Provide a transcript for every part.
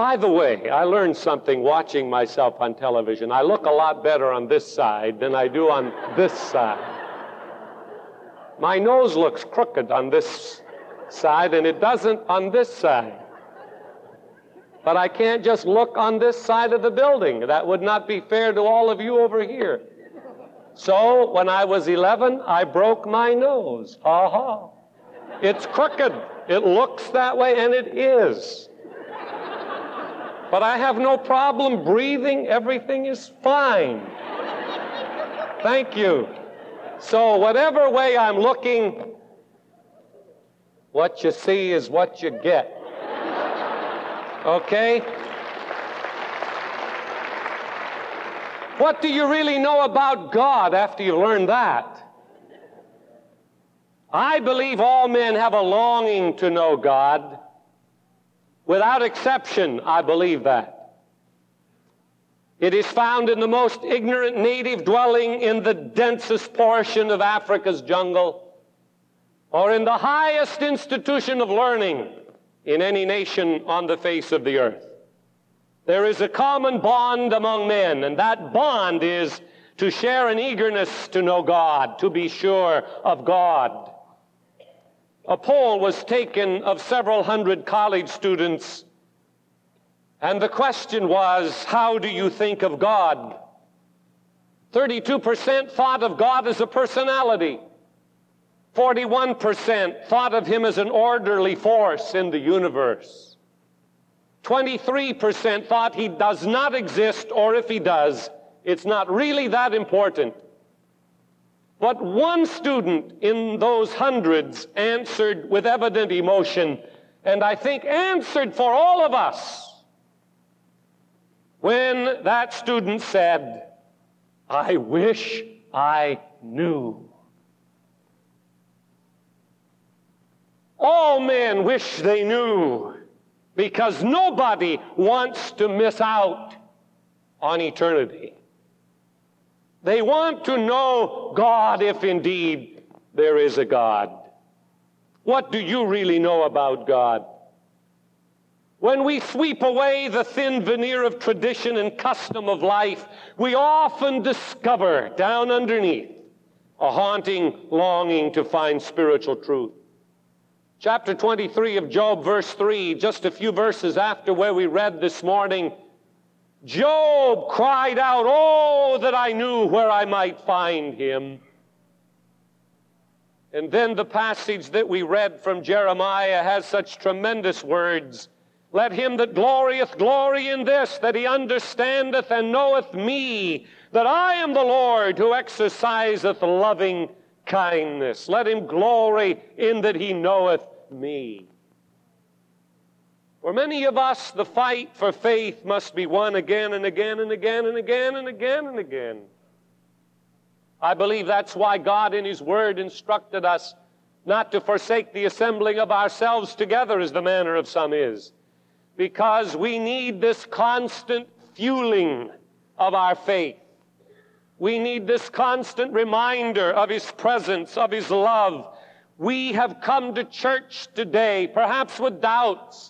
By the way, I learned something watching myself on television. I look a lot better on this side than I do on this side. My nose looks crooked on this side, and it doesn't on this side. But I can't just look on this side of the building. That would not be fair to all of you over here. So when I was 11, I broke my nose. Aha. It's crooked. It looks that way, and it is. But I have no problem breathing. Everything is fine. Thank you. So, whatever way I'm looking, what you see is what you get. Okay? What do you really know about God after you learn that? I believe all men have a longing to know God. Without exception, I believe that. It is found in the most ignorant native dwelling in the densest portion of Africa's jungle, or in the highest institution of learning in any nation on the face of the earth. There is a common bond among men, and that bond is to share an eagerness to know God, to be sure of God. A poll was taken of several hundred college students, and the question was, How do you think of God? 32% thought of God as a personality. 41% thought of him as an orderly force in the universe. 23% thought he does not exist, or if he does, it's not really that important. But one student in those hundreds answered with evident emotion, and I think answered for all of us when that student said, I wish I knew. All men wish they knew because nobody wants to miss out on eternity. They want to know God if indeed there is a God. What do you really know about God? When we sweep away the thin veneer of tradition and custom of life, we often discover down underneath a haunting longing to find spiritual truth. Chapter 23 of Job, verse 3, just a few verses after where we read this morning, Job cried out, Oh, that I knew where I might find him. And then the passage that we read from Jeremiah has such tremendous words. Let him that glorieth glory in this, that he understandeth and knoweth me, that I am the Lord who exerciseth loving kindness. Let him glory in that he knoweth me. For many of us, the fight for faith must be won again and again and again and again and again and again. I believe that's why God in His Word instructed us not to forsake the assembling of ourselves together as the manner of some is, because we need this constant fueling of our faith. We need this constant reminder of His presence, of His love. We have come to church today, perhaps with doubts,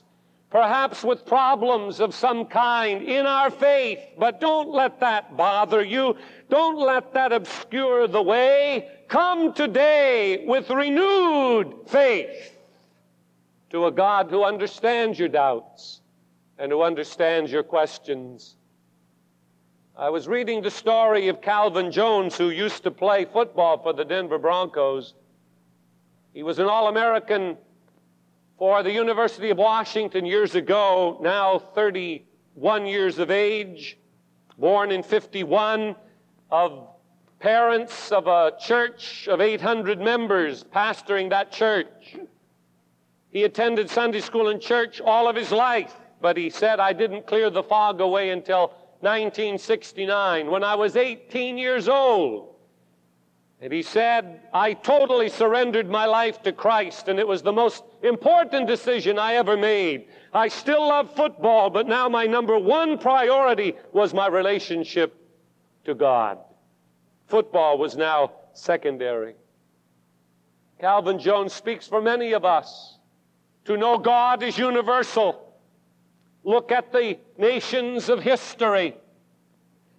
perhaps with problems of some kind in our faith, but don't let that bother you. Don't let that obscure the way. Come today with renewed faith to a God who understands your doubts and who understands your questions I was reading the story of Calvin Jones, who used to play football for the Denver Broncos. He was an All American for the University of Washington years ago, now 31 years of age, born in 51, of parents of a church of 800 members, pastoring that church. He attended Sunday school and church all of his life, but he said, I didn't clear the fog away until 1969 when I was 18 years old. And he said, I totally surrendered my life to Christ, and it was the most important decision I ever made. I still love football, but now my number one priority was my relationship to God. Football was now secondary. Calvin Jones speaks for many of us. To know God is universal. Look at the nations of history.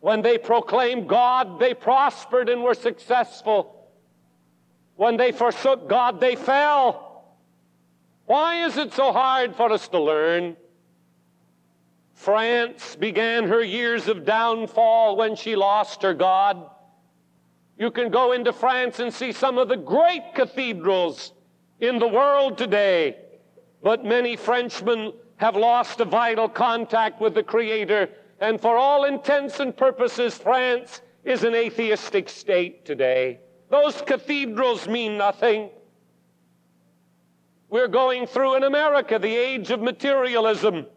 When they proclaimed God, they prospered and were successful. When they forsook God, they fell. Why is it so hard for us to learn? France began her years of downfall when she lost her God. You can go into France and see some of the great cathedrals in the world today, but many Frenchmen have lost a vital contact with the Creator, and for all intents and purposes, France is an atheistic state today. Those cathedrals mean nothing. We're going through in America the age of materialism.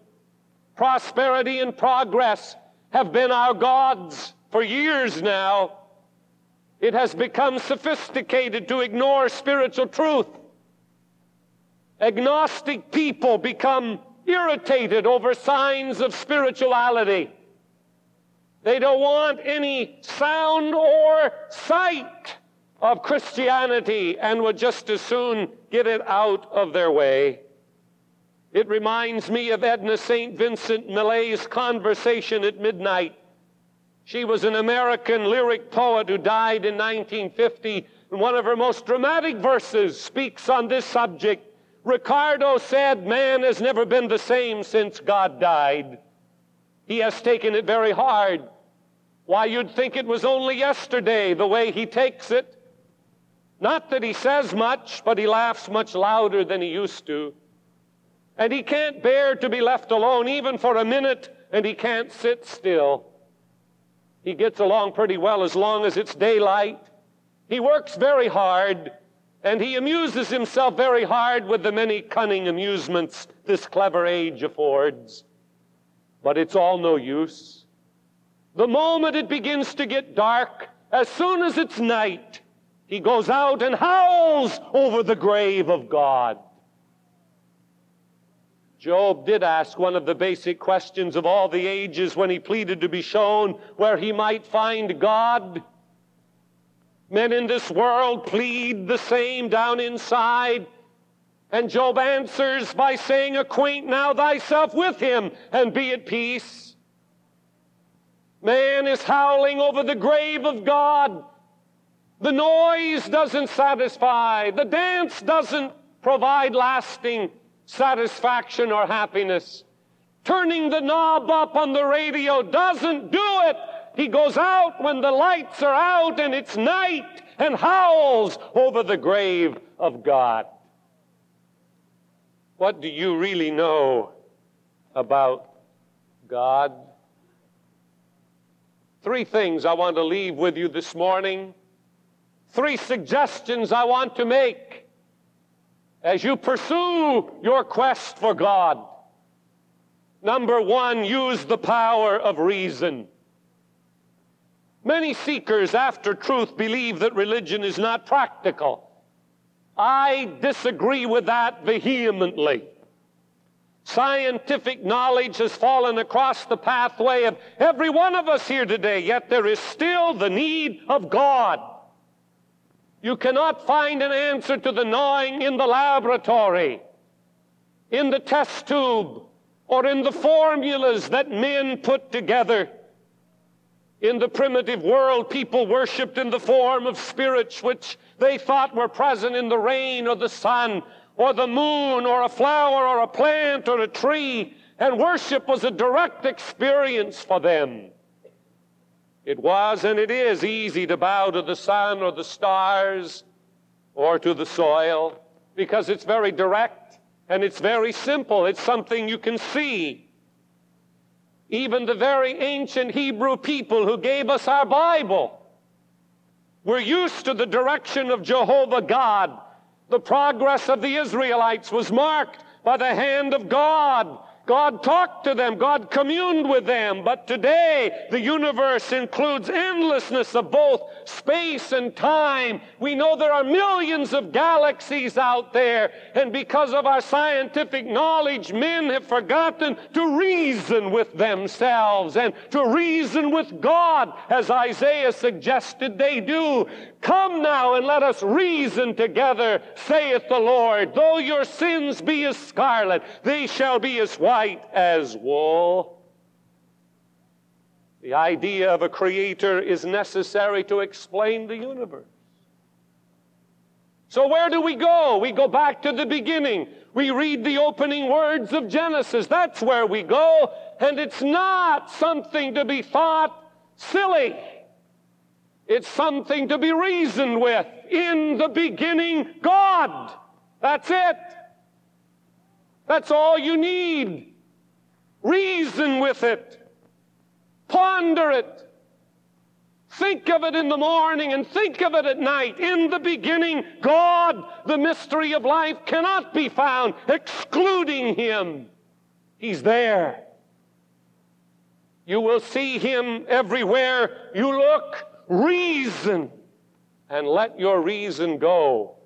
Prosperity and progress have been our gods for years now. It has become sophisticated to ignore spiritual truth. Agnostic people become irritated over signs of spirituality. They don't want any sound or sight of Christianity and would just as soon get it out of their way. It reminds me of Edna St. Vincent Millay's conversation at midnight she was an American lyric poet who died in 1950, and one of her most dramatic verses speaks on this subject. Ricardo said, Man has never been the same since God died. He has taken it very hard. Why, you'd think it was only yesterday the way he takes it. Not that he says much, but he laughs much louder than he used to. And he can't bear to be left alone even for a minute, and he can't sit still. He gets along pretty well as long as it's daylight. He works very hard, and he amuses himself very hard with the many cunning amusements this clever age affords. But it's all no use. The moment it begins to get dark, as soon as it's night, he goes out and howls over the grave of God. Job did ask one of the basic questions of all the ages when he pleaded to be shown where he might find God. Men in this world plead the same down inside. And Job answers by saying, Acquaint now thyself with him and be at peace. Man is howling over the grave of God. The noise doesn't satisfy, the dance doesn't provide lasting satisfaction or happiness. Turning the knob up on the radio doesn't do it. He goes out when the lights are out and it's night and howls over the grave of God. What do you really know about God? Three things I want to leave with you this morning. Three suggestions I want to make as you pursue your quest for God. Number one, use the power of reason. Many seekers after truth believe that religion is not practical. I disagree with that vehemently. Scientific knowledge has fallen across the pathway of every one of us here today, yet there is still the need of God. You cannot find an answer to the gnawing in the laboratory, in the test tube, or in the formulas that men put together. In the primitive world, people worshiped in the form of spirits which they thought were present in the rain or the sun or the moon or a flower or a plant or a tree, and worship was a direct experience for them. It was and it is easy to bow to the sun or the stars or to the soil because it's very direct and it's very simple. It's something you can see. Even the very ancient Hebrew people who gave us our Bible were used to the direction of Jehovah God. The progress of the Israelites was marked by the hand of God God talked to them, God communed with them, but today the universe includes endlessness of both space and time. We know there are millions of galaxies out there, and because of our scientific knowledge, men have forgotten to reason with themselves and to reason with God, as Isaiah suggested they do. Come now and let us reason together, saith the Lord. Though your sins be as scarlet, they shall be as white as wool. The idea of a creator is necessary to explain the universe. So, where do we go? We go back to the beginning. We read the opening words of Genesis. That's where we go. And it's not something to be thought silly. It's something to be reasoned with. In the beginning, God. That's it. That's all you need. Reason with it. Ponder it. Think of it in the morning and think of it at night. In the beginning, God, the mystery of life, cannot be found excluding Him. He's there. You will see Him everywhere you look reason and let your reason go.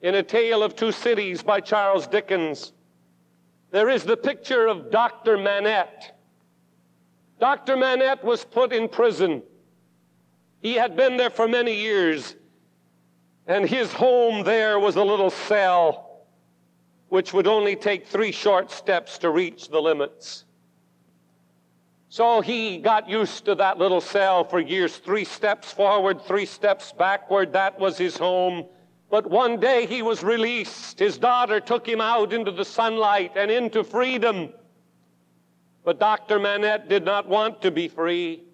In A Tale of Two Cities by Charles Dickens, there is the picture of Dr. Manette. Dr. Manette was put in prison. He had been there for many years, and his home there was a little cell which would only take three short steps to reach the limits. So he got used to that little cell for years. Three steps forward, three steps backward. That was his home. But one day he was released. His daughter took him out into the sunlight and into freedom. But Dr. Manette did not want to be free.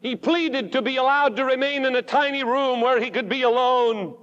He pleaded to be allowed to remain in a tiny room where he could be alone.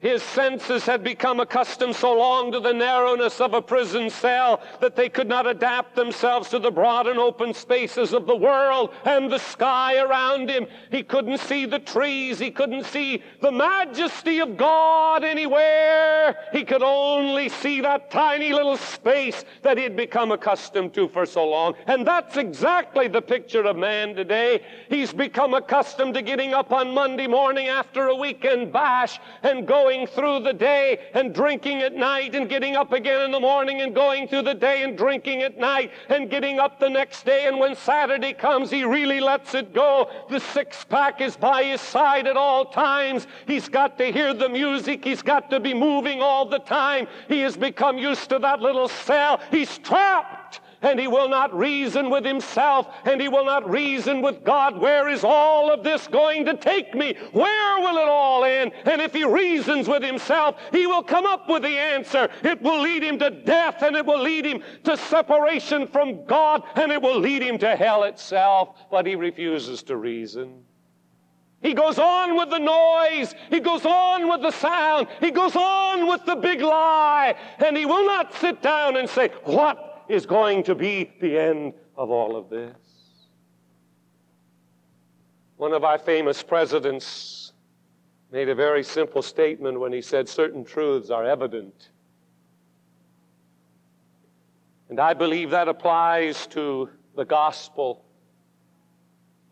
His senses had become accustomed so long to the narrowness of a prison cell that they could not adapt themselves to the broad and open spaces of the world and the sky around him. He couldn't see the trees. He couldn't see the majesty of God anywhere. He could only see that tiny little space that he'd become accustomed to for so long. And that's exactly the picture of man today. He's become accustomed to getting up on Monday morning after a weekend bash and going going through the day and drinking at night and getting up again in the morning and going through the day and drinking at night and getting up the next day. And when Saturday comes, he really lets it go. The six pack is by his side at all times. He's got to hear the music. He's got to be moving all the time. He has become used to that little cell. He's trapped and he will not reason with himself, and he will not reason with God. Where is all of this going to take me? Where will it all end? And if he reasons with himself, he will come up with the answer. It will lead him to death, and it will lead him to separation from God, and it will lead him to hell itself. But he refuses to reason. He goes on with the noise. He goes on with the sound. He goes on with the big lie. And he will not sit down and say, What is going to be the end of all of this. One of our famous presidents made a very simple statement when he said certain truths are evident. And I believe that applies to the gospel.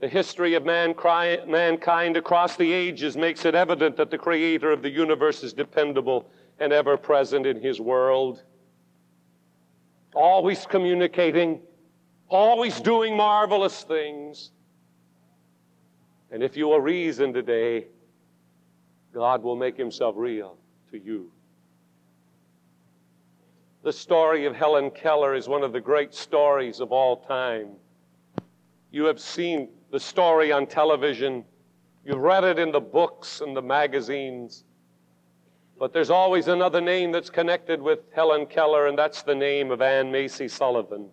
The history of mankind across the ages makes it evident that the creator of the universe is dependable and ever present in his world always communicating, always doing marvelous things. And if you will reason today, God will make himself real to you. The story of Helen Keller is one of the great stories of all time. You have seen the story on television. You've read it in the books and the magazines. But there's always another name that's connected with Helen Keller, and that's the name of Anne Macy Sullivan.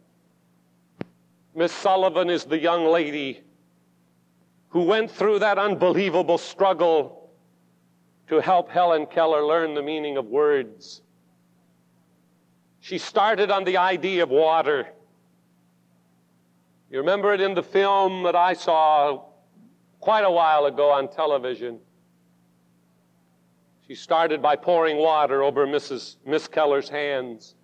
Miss Sullivan is the young lady who went through that unbelievable struggle to help Helen Keller learn the meaning of words. She started on the idea of water. You remember it in the film that I saw quite a while ago on television. She started by pouring water over Mrs. Miss Keller's hands.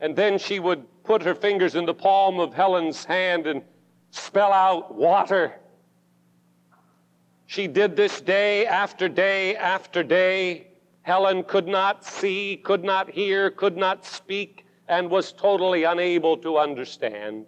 And then she would put her fingers in the palm of Helen's hand and spell out water. She did this day after day after day. Helen could not see, could not hear, could not speak, and was totally unable to understand.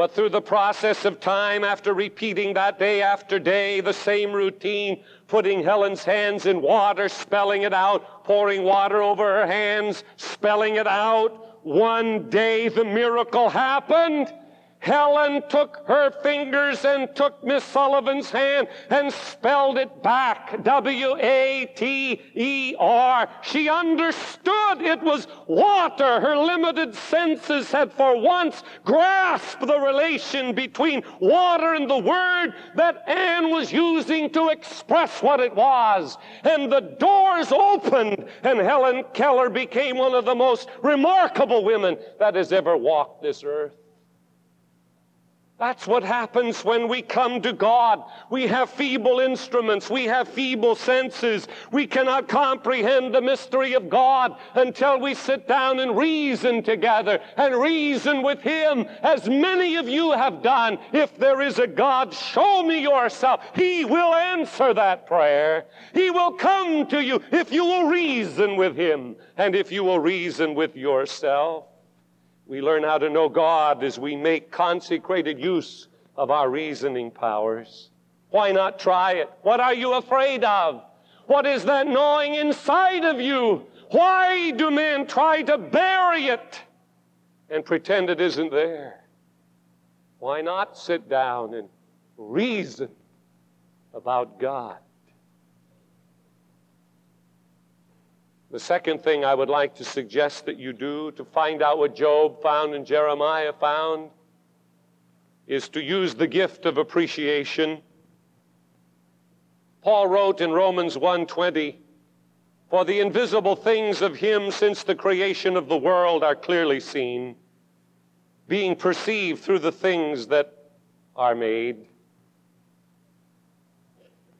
But through the process of time, after repeating that day after day, the same routine, putting Helen's hands in water, spelling it out, pouring water over her hands, spelling it out, one day the miracle happened. Helen took her fingers and took Miss Sullivan's hand and spelled it back. W A T E R. She understood it was water. Her limited senses had for once grasped the relation between water and the word that Anne was using to express what it was. And the doors opened, and Helen Keller became one of the most remarkable women that has ever walked this earth. That's what happens when we come to God. We have feeble instruments. We have feeble senses. We cannot comprehend the mystery of God until we sit down and reason together and reason with Him, as many of you have done. If there is a God, show me yourself. He will answer that prayer. He will come to you if you will reason with Him and if you will reason with yourself. We learn how to know God as we make consecrated use of our reasoning powers. Why not try it? What are you afraid of? What is that gnawing inside of you? Why do men try to bury it and pretend it isn't there? Why not sit down and reason about God? The second thing I would like to suggest that you do to find out what Job found and Jeremiah found is to use the gift of appreciation. Paul wrote in Romans 1:20, "For the invisible things of him since the creation of the world are clearly seen, being perceived through the things that are made."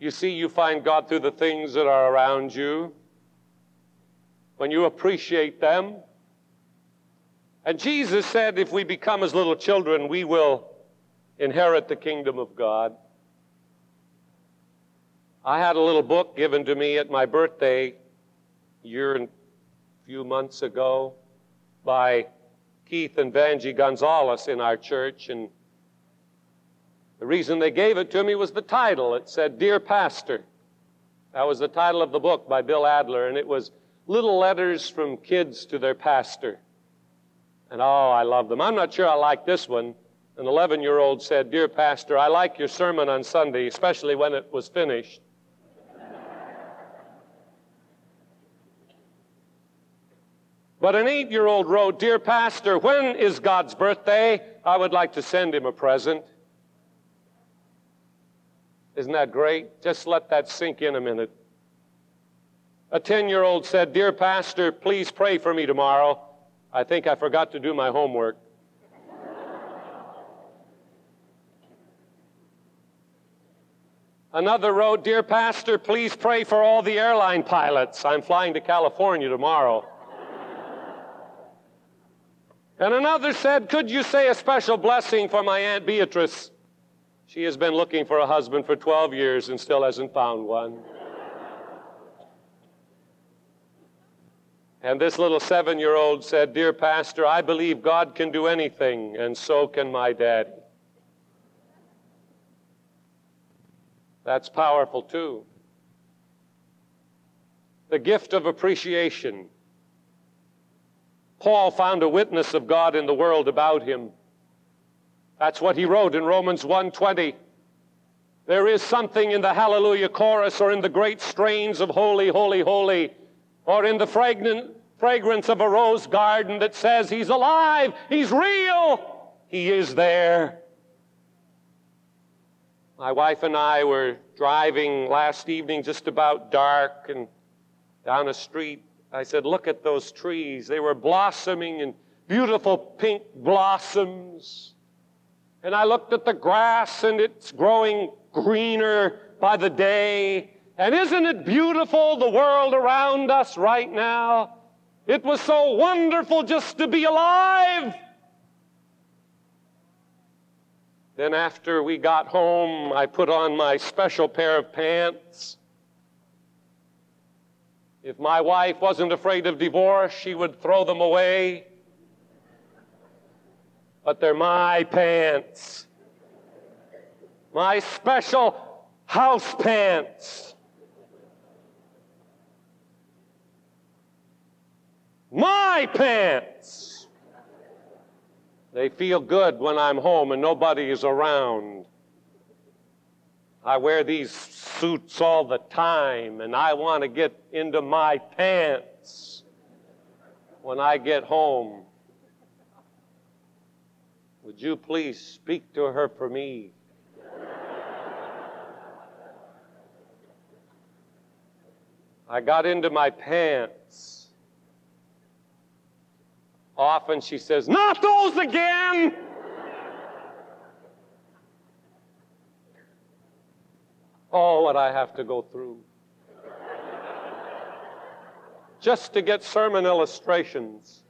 You see, you find God through the things that are around you when you appreciate them. And Jesus said, if we become as little children, we will inherit the kingdom of God. I had a little book given to me at my birthday a year and a few months ago by Keith and Vangie Gonzalez in our church. And the reason they gave it to me was the title. It said, Dear Pastor. That was the title of the book by Bill Adler, and it was little letters from kids to their pastor. And oh, I love them. I'm not sure I like this one. An 11 year old said, Dear Pastor, I like your sermon on Sunday, especially when it was finished. But an eight year old wrote, Dear Pastor, when is God's birthday? I would like to send him a present. Isn't that great? Just let that sink in a minute. A 10 year old said, Dear Pastor, please pray for me tomorrow. I think I forgot to do my homework. Another wrote, Dear Pastor, please pray for all the airline pilots. I'm flying to California tomorrow. and another said, Could you say a special blessing for my Aunt Beatrice? She has been looking for a husband for 12 years and still hasn't found one. And this little seven year old said, Dear Pastor, I believe God can do anything, and so can my daddy. That's powerful too. The gift of appreciation. Paul found a witness of God in the world about him. That's what he wrote in Romans 1:20. There is something in the hallelujah chorus or in the great strains of holy, holy, holy or in the fragrant, fragrance of a rose garden that says he's alive, he's real, he is there. My wife and I were driving last evening just about dark and down a street. I said, Look at those trees. They were blossoming in beautiful pink blossoms. And I looked at the grass and it's growing greener by the day. And isn't it beautiful, the world around us right now? It was so wonderful just to be alive. Then, after we got home, I put on my special pair of pants. If my wife wasn't afraid of divorce, she would throw them away. but they're my pants. My special house pants. My pants. They feel good when I'm home and nobody is around. I wear these suits all the time and I want to get into my pants when I get home. Would you please speak to her for me? I got into my pants. Often she says, Not those again! Oh, what I have to go through. Just to get sermon illustrations.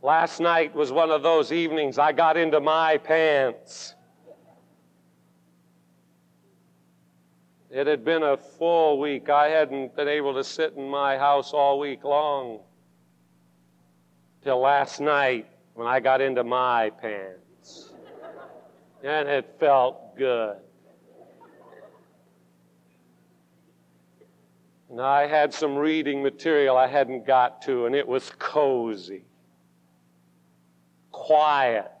Last night was one of those evenings I got into my pants. It had been a full week. I hadn't been able to sit in my house all week long. Till last night when I got into my pants. And it felt good. And I had some reading material I hadn't got to, and it was cozy, quiet.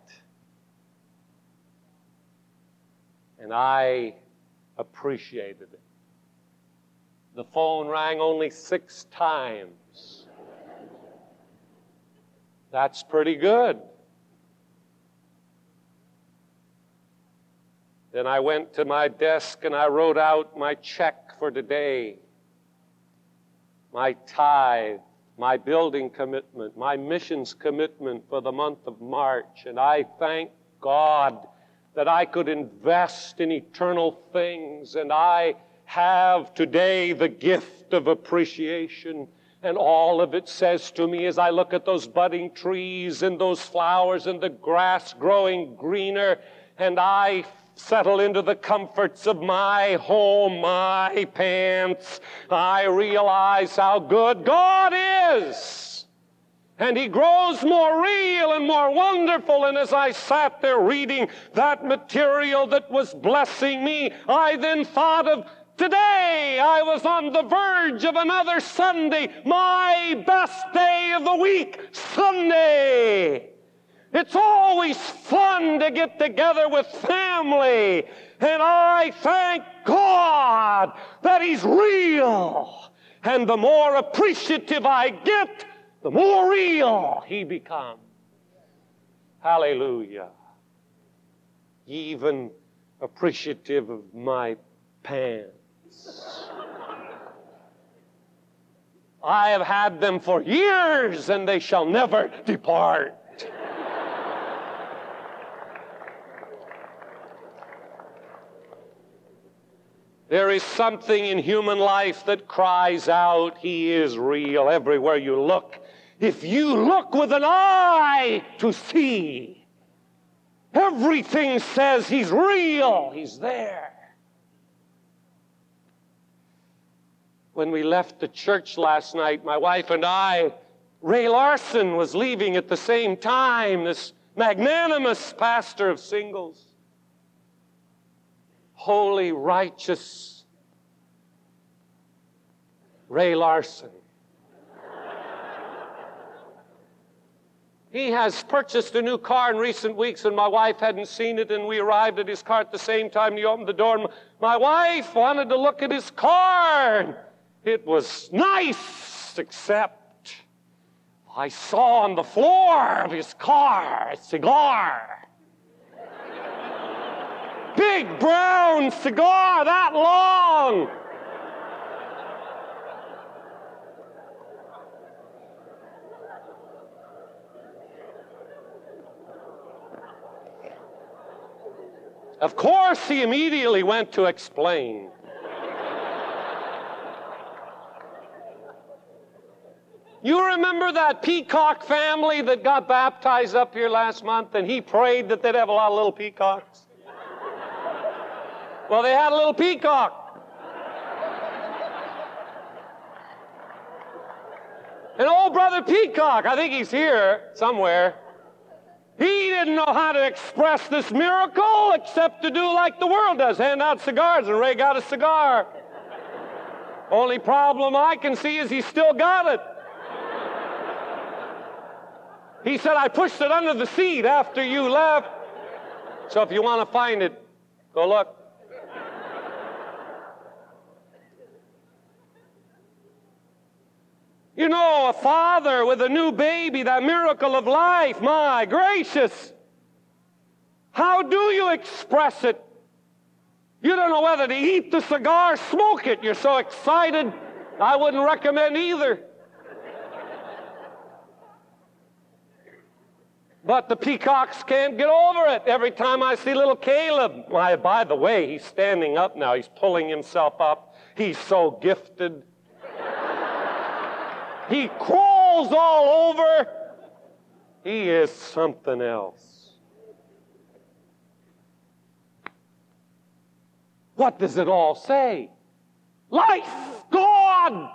And I appreciated it. The phone rang only six times. That's pretty good. Then I went to my desk and I wrote out my check for today, my tithe, my building commitment, my missions commitment for the month of March. And I thank God that I could invest in eternal things. And I have today the gift of appreciation. And all of it says to me as I look at those budding trees and those flowers and the grass growing greener, and I settle into the comforts of my home, my pants, I realize how good God is and he grows more real and more wonderful. And as I sat there reading that material that was blessing me, I then thought of Today I was on the verge of another Sunday, my best day of the week, Sunday. It's always fun to get together with family, and I thank God that He's real. And the more appreciative I get, the more real he becomes. Hallelujah. Even appreciative of my pants. I have had them for years and they shall never depart. There is something in human life that cries out, He is real everywhere you look. If you look with an eye to see, everything says He's real, He's there. When we left the church last night, my wife and I, Ray Larson was leaving at the same time, this magnanimous pastor of singles holy, righteous Ray Larson. He has purchased a new car in recent weeks, and my wife hadn't seen it, and we arrived at his car at the same time. He opened the door, and my wife wanted to look at his car. It was nice, except I saw on the floor of his car a cigar big brown cigar that long. Of course, he immediately went to explain. You remember that peacock family that got baptized up here last month and he prayed that they'd have a lot of little peacocks? Well, they had a little peacock. And Oh, Brother Peacock, I think he's here somewhere. He didn't know how to express this miracle except to do like the world does hand out cigars, and Ray got a cigar. Only problem I can see is he still got it. He said, I pushed it under the seat after you left. So if you want to find it, go look. You know, a father with a new baby, that miracle of life, my gracious. How do you express it? You don't know whether to eat the cigar, smoke it. You're so excited. I wouldn't recommend either. But the peacocks can't get over it. Every time I see little Caleb, why, by the way, he's standing up now. He's pulling himself up. He's so gifted. He crawls all over. He is something else. What does it all say? Life, God,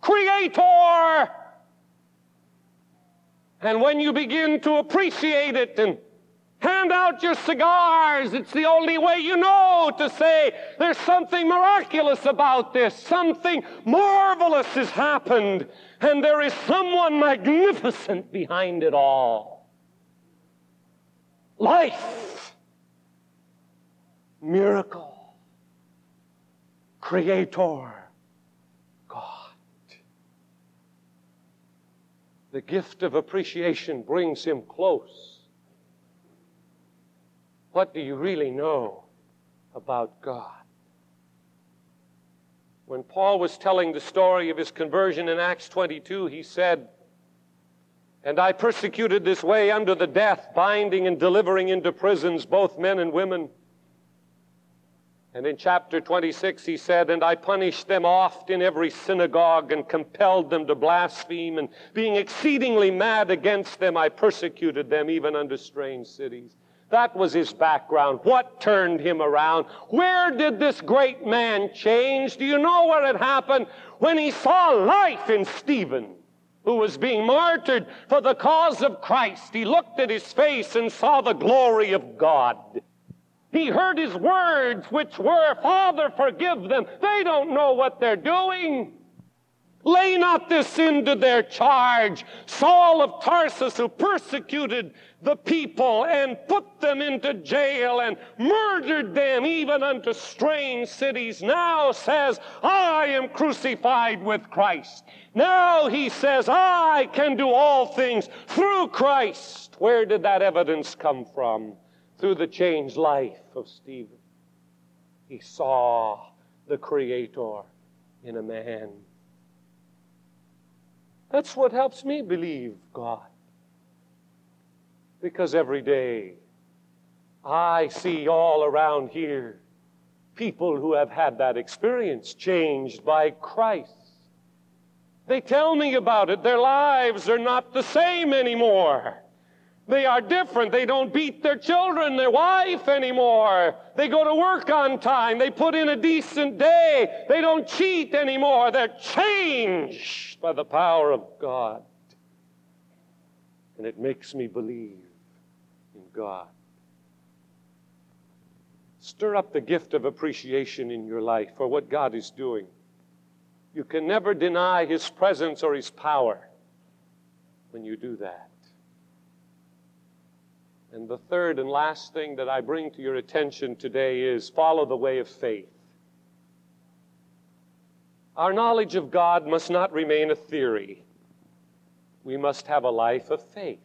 Creator. And when you begin to appreciate it and Hand out your cigars. It's the only way you know to say there's something miraculous about this. Something marvelous has happened. And there is someone magnificent behind it all. Life. Miracle. Creator. The gift of appreciation brings him close what do you really know about God? When Paul was telling the story of his conversion in Acts 22, he said, And I persecuted this way under the death, binding and delivering into prisons both men and women. And in chapter 26, he said, And I punished them oft in every synagogue and compelled them to blaspheme, and being exceedingly mad against them, I persecuted them even unto strange cities. That was his background. What turned him around? Where did this great man change? Do you know where it happened? When he saw life in Stephen, who was being martyred for the cause of Christ. He looked at his face and saw the glory of God. He heard his words, which were, Father, forgive them. They don't know what they're doing. Lay not this sin to their charge. Saul of Tarsus, who persecuted the people and put them into jail and murdered them even unto strange cities, now says, I am crucified with Christ. Now he says, I can do all things through Christ. Where did that evidence come from? Through the changed life of Stephen. He saw the Creator in a man. That's what helps me believe God. Because every day I see all around here people who have had that experience changed by Christ. They tell me about it. Their lives are not the same anymore. They are different. They don't beat their children, their wife anymore. They go to work on time. They put in a decent day. They don't cheat anymore. They're changed by the power of God. And it makes me believe in God. Stir up the gift of appreciation in your life for what God is doing. You can never deny His presence or His power when you do that. And the third and last thing that I bring to your attention today is follow the way of faith. Our knowledge of God must not remain a theory. We must have a life of faith.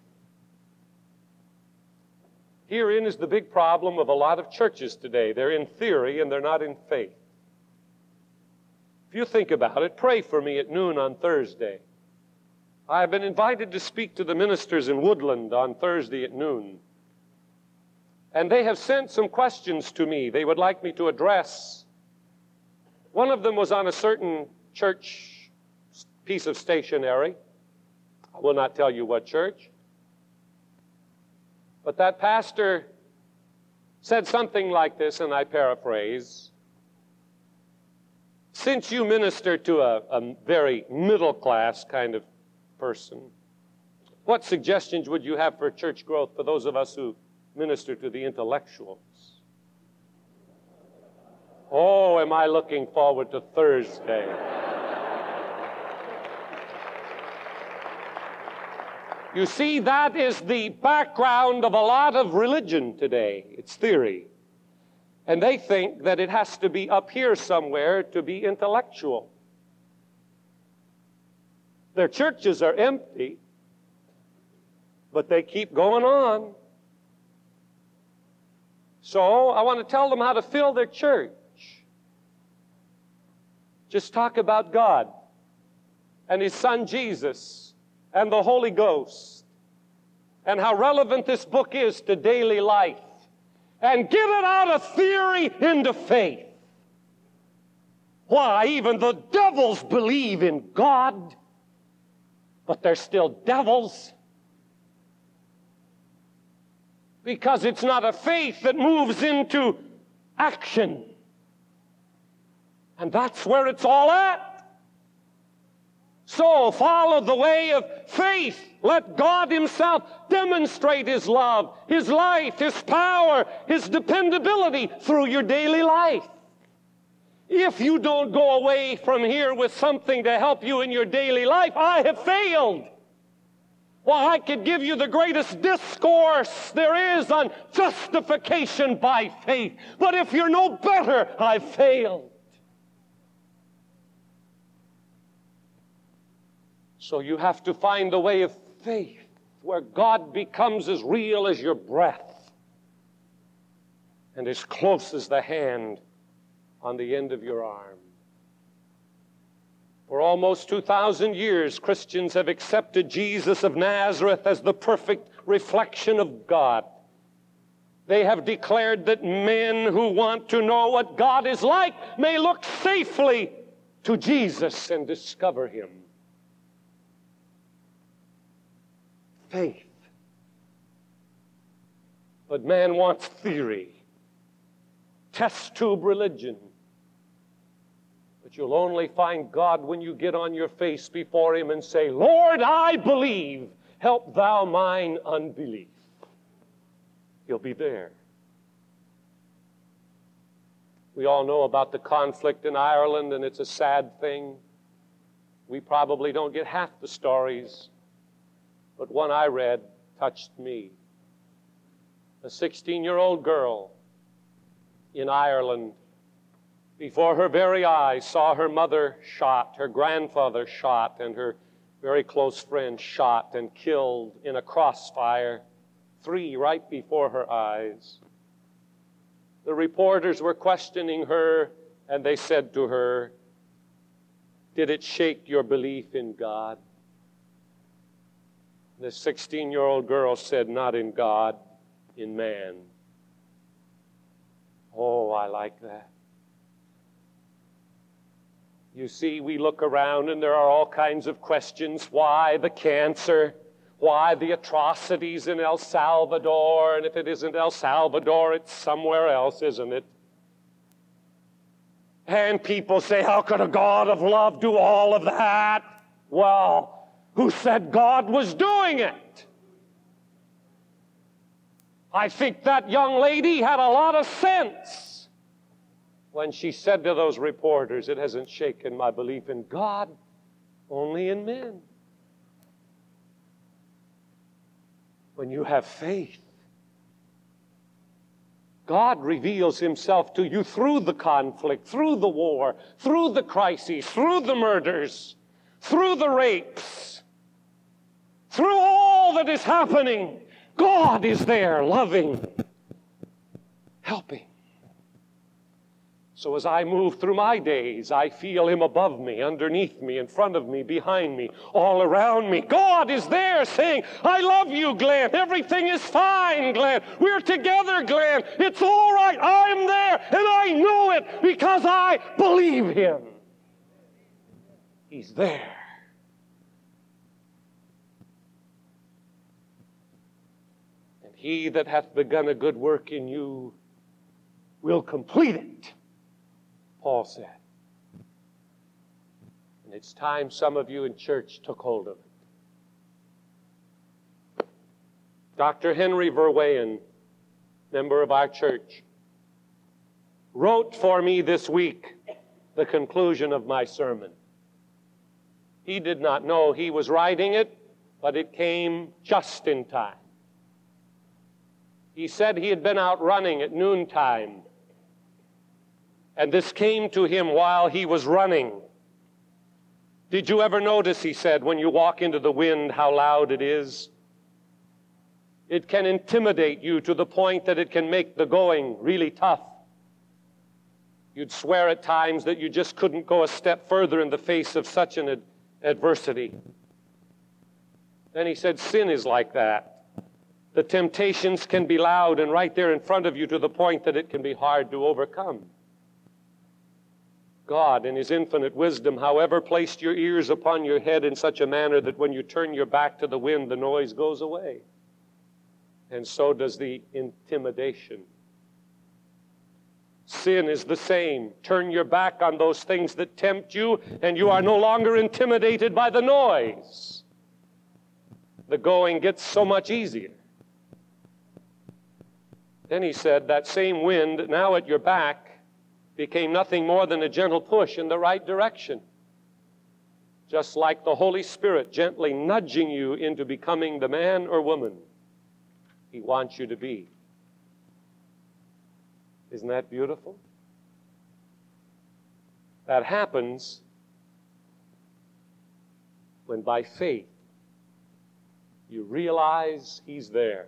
Herein is the big problem of a lot of churches today. They're in theory and they're not in faith. If you think about it, pray for me at noon on Thursday. I have been invited to speak to the ministers in Woodland on Thursday at noon. And they have sent some questions to me they would like me to address. One of them was on a certain church piece of stationery. I will not tell you what church. But that pastor said something like this, and I paraphrase. Since you minister to a, a very middle class kind of person. What suggestions would you have for church growth for those of us who minister to the intellectuals? Oh, am I looking forward to Thursday? You see, that is the background of a lot of religion today. It's theory. And they think that it has to be up here somewhere to be intellectual. Their churches are empty, but they keep going on. So I want to tell them how to fill their church. Just talk about God and His Son Jesus and the Holy Ghost and how relevant this book is to daily life and get it out of theory into faith. Why, even the devils believe in God, but they're still devils. Because it's not a faith that moves into action. And that's where it's all at. So follow the way of faith. Let God Himself demonstrate His love, His life, His power, His dependability through your daily life. If you don't go away from here with something to help you in your daily life, I have failed. Well, I could give you the greatest discourse there is on justification by faith, but if you're no better, I've failed. So you have to find the way of faith where God becomes as real as your breath and as close as the hand on the end of your arm. For almost 2,000 years, Christians have accepted Jesus of Nazareth as the perfect reflection of God. They have declared that men who want to know what God is like may look safely to Jesus and discover Him. faith. But man wants theory, test tube religion. You'll only find God when you get on your face before Him and say, Lord, I believe, help thou mine unbelief. He'll be there. We all know about the conflict in Ireland, and it's a sad thing. We probably don't get half the stories but one I read touched me. A 16 year old girl in Ireland, before her very eyes, saw her mother shot, her grandfather shot, and her very close friend shot and killed in a crossfire, three right before her eyes. The reporters were questioning her, and they said to her, Did it shake your belief in God? The 16 year old girl said, Not in God, in man. Oh, I like that. You see, we look around and there are all kinds of questions. Why the cancer? Why the atrocities in El Salvador? And if it isn't El Salvador, it's somewhere else, isn't it? And people say, How could a God of love do all of that? Well, who said God was doing it. I think that young lady had a lot of sense when she said to those reporters, It hasn't shaken my belief in God, only in men. When you have faith, God reveals himself to you through the conflict, through the war, through the crises, through the murders, through the rapes through all that is happening, God is there, loving, helping. So as I move through my days, I feel Him above me, underneath me, in front of me, behind me, all around me. God is there saying, I love you, Glen. Everything is fine, Glen. We're together, Glen. It's all right. I'm there, and I know it because I believe Him. He's there. And He that hath begun a good work in you will complete it, Paul said. And it's time some of you in church took hold of it. Dr. Henry Verweyen, member of our church, wrote for me this week the conclusion of my sermon. He did not know he was writing it, but it came just in time. He said he had been out running at noontime and this came to him while he was running. Did you ever notice, he said, when you walk into the wind, how loud it is? It can intimidate you to the point that it can make the going really tough. You'd swear at times that you just couldn't go a step further in the face of such an ad- adversity. Then he said, Sin is like that. The temptations can be loud and right there in front of you to the point that it can be hard to overcome. God, in His infinite wisdom, however, placed your ears upon your head in such a manner that when you turn your back to the wind, the noise goes away. And so does the intimidation. Sin is the same. Turn your back on those things that tempt you, and you are no longer intimidated by the noise. The going gets so much easier. Then he said, That same wind, now at your back, became nothing more than a gentle push in the right direction. Just like the Holy Spirit gently nudging you into becoming the man or woman He wants you to be. Isn't that beautiful? That happens when by faith you realize He's there.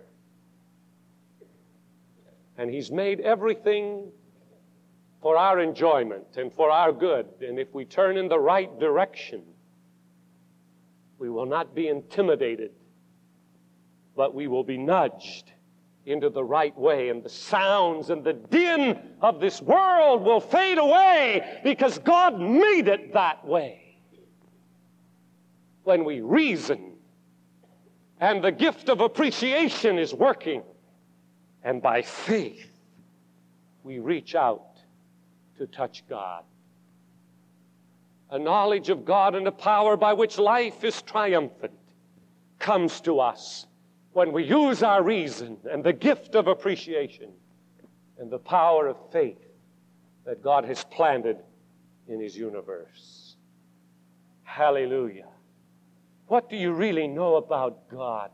And He's made everything for our enjoyment and for our good. And if we turn in the right direction, we will not be intimidated, but we will be nudged into the right way, and the sounds and the din of this world will fade away because God made it that way. When we reason, and the gift of appreciation is working, and by faith we reach out to touch God. A knowledge of God and a power by which life is triumphant comes to us when we use our reason and the gift of appreciation and the power of faith that God has planted in His universe. Hallelujah. What do you really know about God?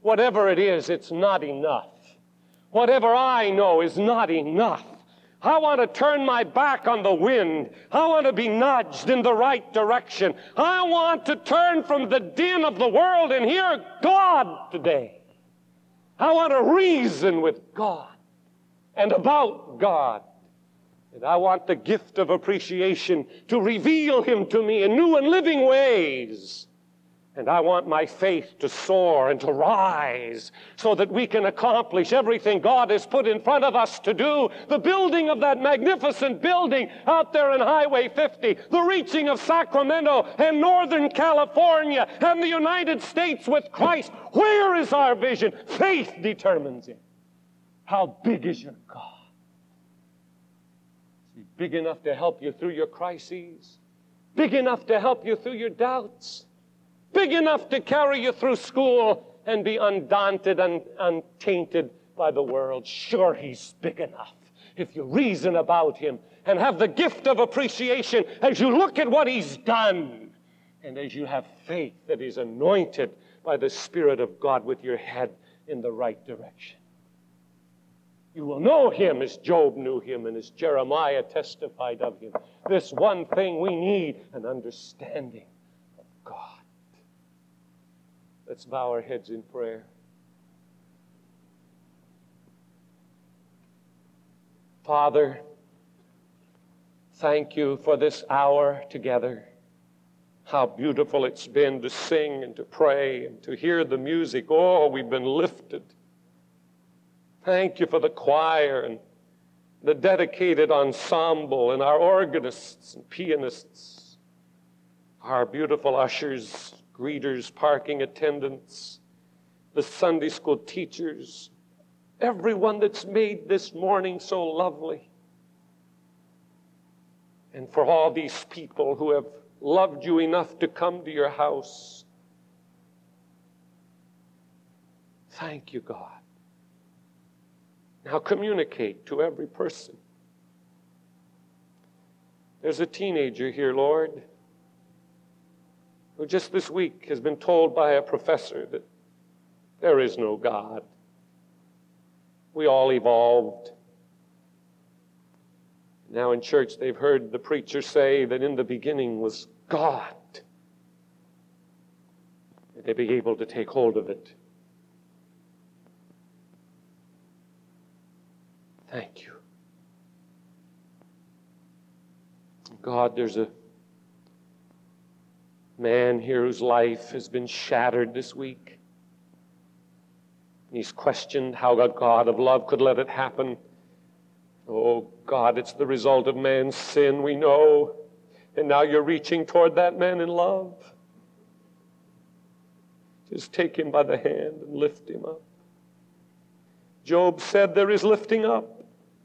Whatever it is, it's not enough. Whatever I know is not enough. I want to turn my back on the wind. I want to be nudged in the right direction. I want to turn from the din of the world and hear God today. I want to reason with God and about God. And I want the gift of appreciation to reveal Him to me in new and living ways. And I want my faith to soar and to rise so that we can accomplish everything God has put in front of us to do. The building of that magnificent building out there in Highway 50, the reaching of Sacramento and Northern California and the United States with Christ. Where is our vision? Faith determines it. How big is your God? Is He big enough to help you through your crises? Big enough to help you through your doubts? Big enough to carry you through school and be undaunted and untainted by the world. Sure, He's big enough if you reason about Him and have the gift of appreciation as you look at what He's done and as you have faith that He's anointed by the Spirit of God with your head in the right direction. You will know him as Job knew him and as Jeremiah testified of him. This one thing we need an understanding of God. Let's bow our heads in prayer. Father, thank you for this hour together. How beautiful it's been to sing and to pray and to hear the music. Oh, we've been lifted. Thank you for the choir and the dedicated ensemble and our organists and pianists, our beautiful ushers greeters, parking attendants, the Sunday school teachers, everyone that's made this morning so lovely. And for all these people who have loved you enough to come to your house. Thank you, God. Now communicate to every person. There's a teenager here, Lord, who just this week has been told by a professor that there is no God. We all evolved. Now in church, they've heard the preacher say that in the beginning was God. That they be able to take hold of it. Thank you. God, there's a man here whose life has been shattered this week. He's questioned how a God of love could let it happen. Oh, God, it's the result of man's sin, we know. And now you're reaching toward that man in love. Just take him by the hand and lift him up. Job said there is lifting up.